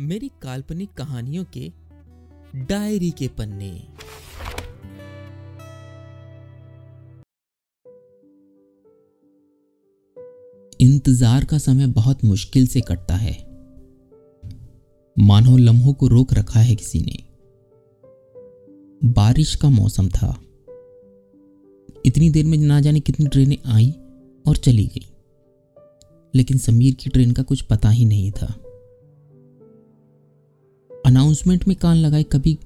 मेरी काल्पनिक कहानियों के डायरी के पन्ने। इंतज़ार का समय बहुत मुश्किल से कटता है। मानो लम्हों को रोक रखा है किसी ने। बारिश का मौसम था। इतनी देर में ना जाने कितनी ट्रेनें आई और चली गई। लेकिन समीर की ट्रेन का कुछ पता ही नहीं था। अनाउंसमेंट में कान लगाए, कभी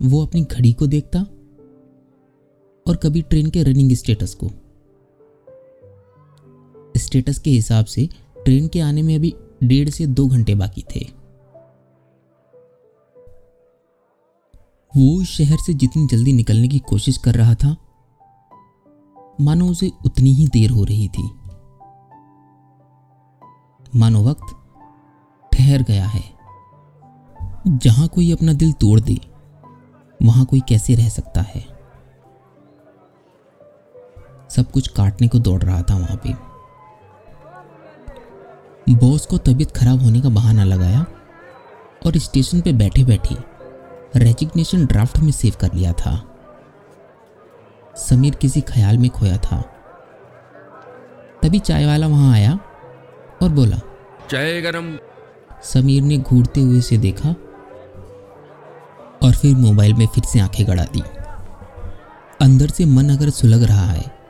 वो अपनी घड़ी को देखता और कभी ट्रेन के रनिंग स्टेटस को। स्टेटस के हिसाब से ट्रेन के आने में अभी डेढ़ से दो घंटे बाकी थे। वो शहर से जितनी जल्दी निकलने की कोशिश कर रहा था, मानो उसे उतनी ही देर हो रही थी। मानो वक्त ठहर गया है। जहाँ कोई अपना दिल तोड़ दे वहाँ कोई कैसे रह सकता है? सब कुछ काटने को दौड़ रहा था वहाँ पे। बॉस को तबीयत खराब होने का बहाना लगाया और स्टेशन पे बैठे बैठे रेजिग्नेशन ड्राफ्ट में सेव कर लिया था। समीर किसी ख्याल में खोया था। तभी चाय वाला वहाँ आया और बोला चाय गरम। समीर ने घूरते हुए से देखा और फिर मोबाइल में फिर से आँखें गड़ा दी। अंदर से मन अगर सुलग रहा है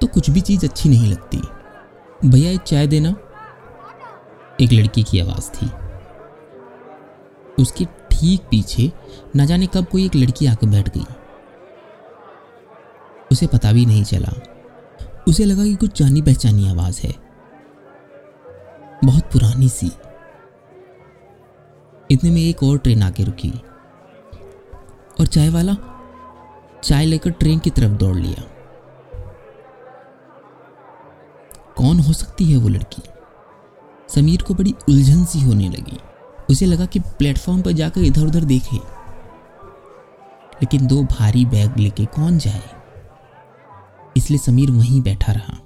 तो कुछ भी चीज़ अच्छी नहीं लगती। भैया, एक चाय देना। एक लड़की की आवाज़ थी। उसके ठीक पीछे न जाने कब कोई एक लड़की आकर बैठ गई। उसे पता भी नहीं चला। उसे लगा कि कुछ जानी पहचानी आवाज़ है। बहुत पुरानी सी। इतने में एक और ट्रेन आके रुकी। और चाय वाला? चाय लेकर ट्रेन की तरफ़ दौड़ लिया। कौन हो सकती है वो लड़की? समीर को बड़ी उलझन सी होने लगी। उसे लगा कि प्लेटफॉर्म पर जाकर इधर उधर देखे। लेकिन दो भारी बैग लेके कौन जाए? इसलिए समीर वहीं बैठा रहा।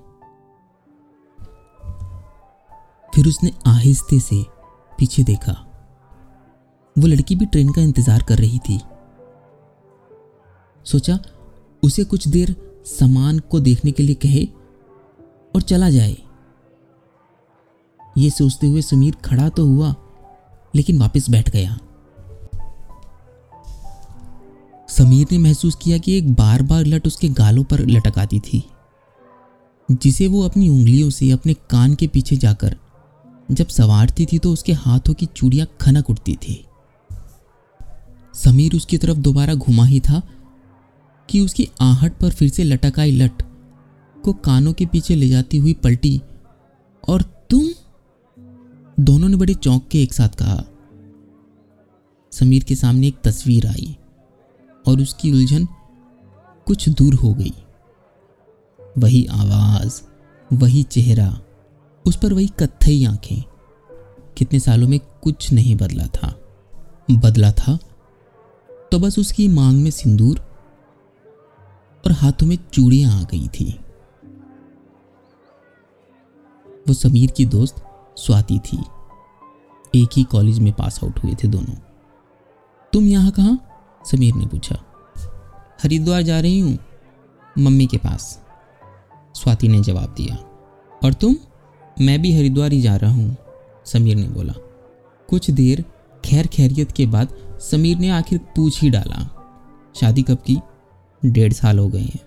फिर उसने आहिस्ते से पीछे देखा। वो लड़की भी ट्रेन का इंतज़ार कर रही थी। सोचा, उसे कुछ देर सामान को देखने के लिए कहे और चला जाए। ये सोचते हुए समीर खड़ा तो हुआ, लेकिन वापस बैठ गया। समीर ने महसूस किया कि एक बार बार लट उसके गालों पर लटक आती थी, जिसे वो अपनी उंगलियों से अपने कान के पीछे जाकर, जब सवारती थी तो उसके हाथों की चूड़ियाँ खनक उठती थी। समीर उसकी तरफ़ दोबारा घुमा ही था कि उसकी आहट पर फिर से लटक आई लट को कानों के पीछे ले जाती हुई पलटी। और तुम? दोनों ने बड़े चौंक के एक साथ कहा। समीर के सामने एक तस्वीर आई और उसकी उलझन कुछ दूर हो गई। वही आवाज़, वही चेहरा, उस पर वही कत्थई आँखें। कितने सालों में कुछ नहीं बदला था। बदला था तो बस उसकी मांग में सिंदूर और हाथों में चूड़ियाँ आ गई थी। वो समीर की दोस्त स्वाति थी। एक ही कॉलेज में पास आउट हुए थे दोनों। तुम यहाँ कहा? समीर ने पूछा। हरिद्वार जा रही हूँ, मम्मी के पास। स्वाति ने जवाब दिया। और तुम? मैं भी हरिद्वार ही जा रहा हूँ, समीर ने बोला। कुछ देर खैर खैरियत के बाद समीर ने आखिर पूछ ही डाला। शादी कब की? डेढ़ साल हो गए हैं।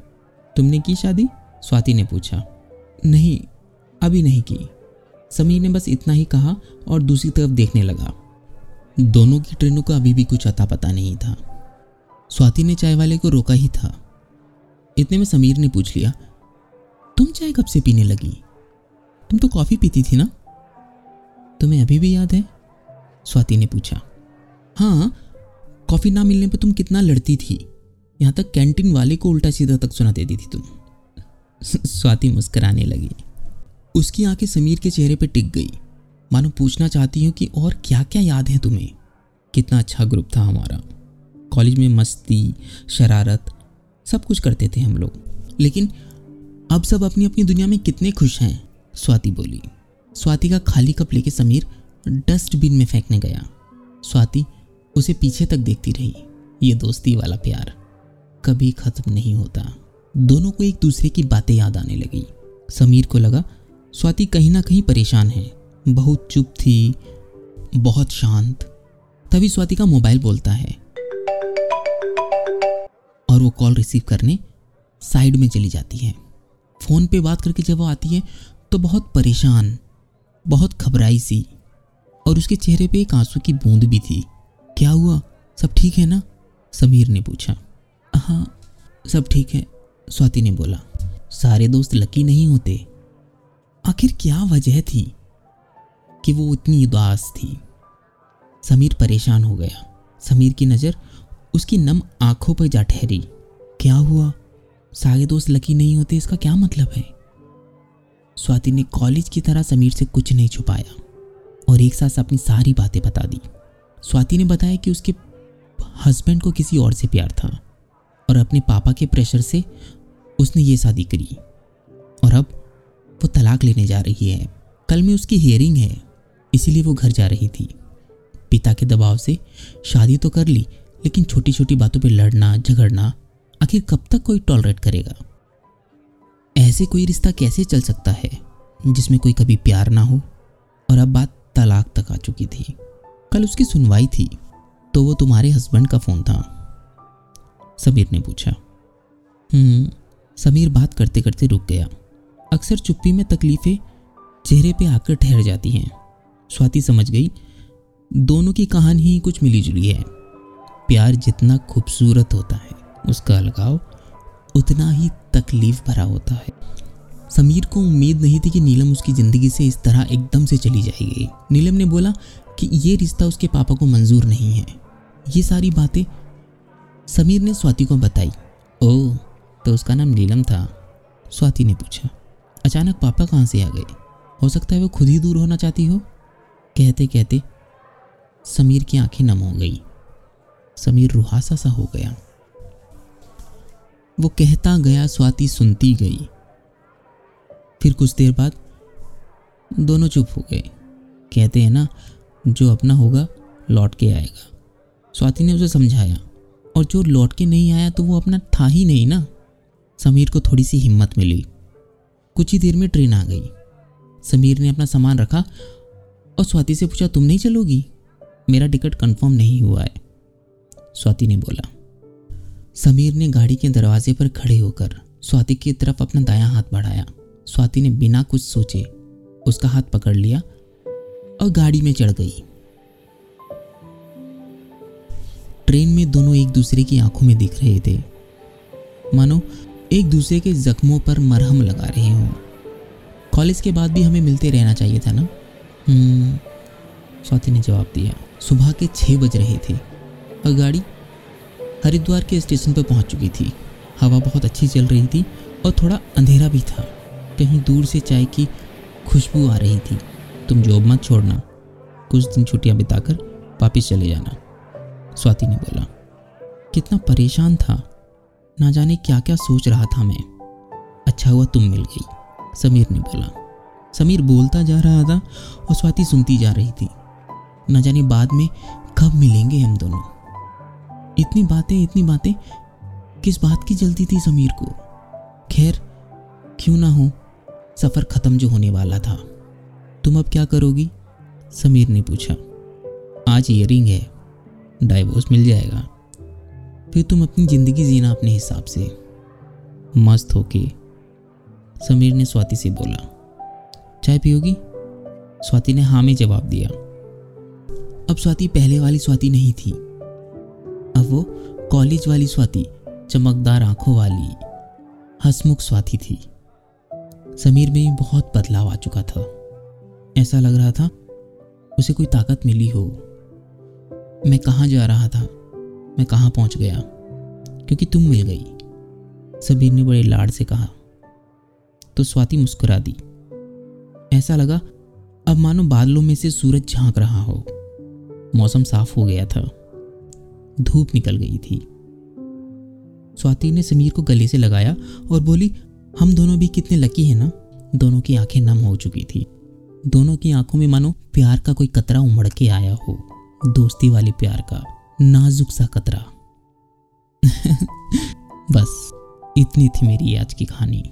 तुमने की शादी? स्वाति ने पूछा। नहीं, अभी नहीं की। समीर ने बस इतना ही कहा और दूसरी तरफ़ देखने लगा। दोनों की ट्रेनों का अभी भी कुछ अता पता नहीं था। स्वाति ने चाय वाले को रोका ही था। इतने में समीर ने पूछ लिया, तुम चाय कब से पीने लगी? तुम तो कॉफ़ी पीती थी ना? तुम्हें अभी भी याद है? स्वाति ने पूछा। हाँ कॉफ़ी ना मिलने पर तुम कितना लड़ती थी? यहाँ तक कैंटीन वाले को उल्टा सीधा तक सुना देती थी तुम। स्वाति मुस्कराने लगी। उसकी आँखें समीर के चेहरे पर टिक गई। मानो पूछना चाहती हूँ कि और क्या क्या याद है तुम्हें? कितना अच्छा ग्रुप था हमारा। कॉलेज में मस्ती, शरारत, सब कुछ करते थे हम लोग। लेकिन अब सब अपनी अपनी दुनिया में कितने खुश हैं? स्वाति बोली। स्वाति का खाली कप लेके समीर डस्टबिन में फेंकने गया। स्वाति उसे पीछे तक देखती रही। ये दोस्ती वाला प्यार। कभी खत्म नहीं होता। दोनों को एक दूसरे की बातें याद आने लगी। समीर को लगा, स्वाति कहीं ना कहीं परेशान है। बहुत चुप थी, बहुत शांत। तभी स्वाति का मोबाइल बोलता है। और वो कॉल रिसीव करने साइड में चली जाती है। फ़ोन पे बात करके जब वो आती है तो बहुत परेशान, बहुत घबराई सी। और उसके चेहरे पे एक आँसू की बूंद भी थी। क्या हुआ? सब ठीक है ना? समीर ने पूछा। हाँ सब ठीक है, स्वाति ने बोला। सारे दोस्त लकी नहीं होते। आखिर क्या वजह थी कि वो इतनी उदास थी? समीर परेशान हो गया। समीर की नज़र उसकी नम आँखों पर जा ठहरी। क्या हुआ? सारे दोस्त लकी नहीं होते, इसका क्या मतलब है? स्वाति ने कॉलेज की तरह समीर से कुछ नहीं छुपाया और एक साथ अपनी सारी बातें बता दी। स्वाति ने बताया कि उसके हस्बैंड को किसी और से प्यार था। और अपने पापा के प्रेशर से उसने ये शादी करी। और अब वो तलाक लेने जा रही है। कल में उसकी हियरिंग है, इसीलिए वो घर जा रही थी। पिता के दबाव से शादी तो कर ली, लेकिन छोटी छोटी बातों पे लड़ना, झगड़ना, आखिर कब तक कोई टॉलरेट करेगा? ऐसे कोई रिश्ता कैसे चल सकता है, जिसमें कोई कभी प्यार ना हो? और अब बात तलाक तक आ चुकी थी। कल उसकी सुनवाई थी तो वो तुम्हारे हस्बैंड का फ़ोन था। समीर ने पूछा। हम्म समीर बात करते करते रुक गया। अक्सर चुप्पी में तकलीफ़ें चेहरे पे आकर ठहर जाती हैं। स्वाति समझ गई, दोनों की कहानी ही कुछ मिली जुली है। प्यार जितना खूबसूरत होता है, उसका अलगाव उतना ही तकलीफ़ भरा होता है। समीर को उम्मीद नहीं थी कि नीलम उसकी ज़िंदगी से इस तरह एकदम से चली जाएगी। नीलम ने बोला कि ये रिश्ता उसके पापा को मंजूर नहीं है। ये सारी बातें समीर ने स्वाति को बताई। ओह तो उसका नाम नीलम था। स्वाति ने पूछा, अचानक पापा कहाँ से आ गए? हो सकता है वो खुद ही दूर होना चाहती हो? कहते कहते, समीर की आँखें नम हो गई। समीर रुहासा सा हो गया। वो कहता गया, स्वाति सुनती गई। फिर कुछ देर बाद दोनों चुप हो गए। कहते हैं ना, जो अपना होगा, लौट के आएगा। स्वाति ने उसे समझाया और जो लौट के नहीं आया तो वो अपना था ही नहीं ना। समीर को थोड़ी सी हिम्मत मिली। कुछ ही देर में ट्रेन आ गई। समीर ने अपना सामान रखा और स्वाति से पूछा, तुम नहीं चलोगी? मेरा टिकट कंफर्म नहीं हुआ है, स्वाति ने बोला। समीर ने गाड़ी के दरवाजे पर खड़े होकर स्वाति की तरफ़ अपना दायां हाथ बढ़ाया। स्वाति ने बिना कुछ सोचे उसका हाथ पकड़ लिया और गाड़ी में चढ़ गई। ट्रेन में दोनों एक दूसरे की आँखों में दिख रहे थे। मानो एक दूसरे के जख्मों पर मरहम लगा रहे हों। कॉलेज के बाद भी हमें मिलते रहना चाहिए था ना? हम्म, स्वाति ने जवाब दिया। सुबह के छः बज रहे थे। और गाड़ी हरिद्वार के स्टेशन पर पहुँच चुकी थी। हवा बहुत अच्छी चल रही थी और थोड़ा अंधेरा भी था। कहीं दूर से चाय की खुशबू आ रही थी। तुम जॉब मत छोड़ना। कुछ दिन छुट्टियाँ बिताकर वापिस चले जाना। स्वाति ने बोला, कितना परेशान था। ना जाने क्या क्या सोच रहा था मैं। अच्छा हुआ तुम मिल गई, समीर ने बोला। समीर बोलता जा रहा था और स्वाति सुनती जा रही थी। ना जाने बाद में कब मिलेंगे हम दोनों। इतनी बातें इतनी बातें। किस बात की जल्दी थी समीर को? खैर, क्यों ना हो? सफ़र ख़त्म जो होने वाला था। तुम अब क्या करोगी? समीर ने पूछा। आज ईयरिंग है। डाइवोर्स मिल जाएगा। फिर तुम अपनी ज़िंदगी जीना अपने हिसाब से। मस्त होके। समीर ने स्वाति से बोला, चाय पियोगी? स्वाति ने हाँ में जवाब दिया। अब स्वाति पहले वाली स्वाति नहीं थी। अब वो कॉलेज वाली स्वाति, चमकदार आँखों वाली, हसमुख स्वाति थी। समीर में बहुत बदलाव आ चुका था। ऐसा लग रहा था उसे कोई ताकत मिली हो। मैं कहाँ जा रहा था? मैं कहाँ पहुँच गया? क्योंकि तुम मिल गई। समीर ने बड़े लाड से कहा। तो स्वाति मुस्कुरा दी। ऐसा लगा, अब मानो बादलों में से सूरज झाँक रहा हो। मौसम साफ़ हो गया था। धूप निकल गई थी। स्वाति ने समीर को गले से लगाया और बोली, हम दोनों भी कितने लकी हैं ना? दोनों की आँखें नम हो चुकी थी। दोनों की आँखों में मानो प्यार का कोई कतरा उमड़ के आया हो। दोस्ती वाले प्यार का नाजुक सा कतरा बस इतनी थी मेरी आज की कहानी।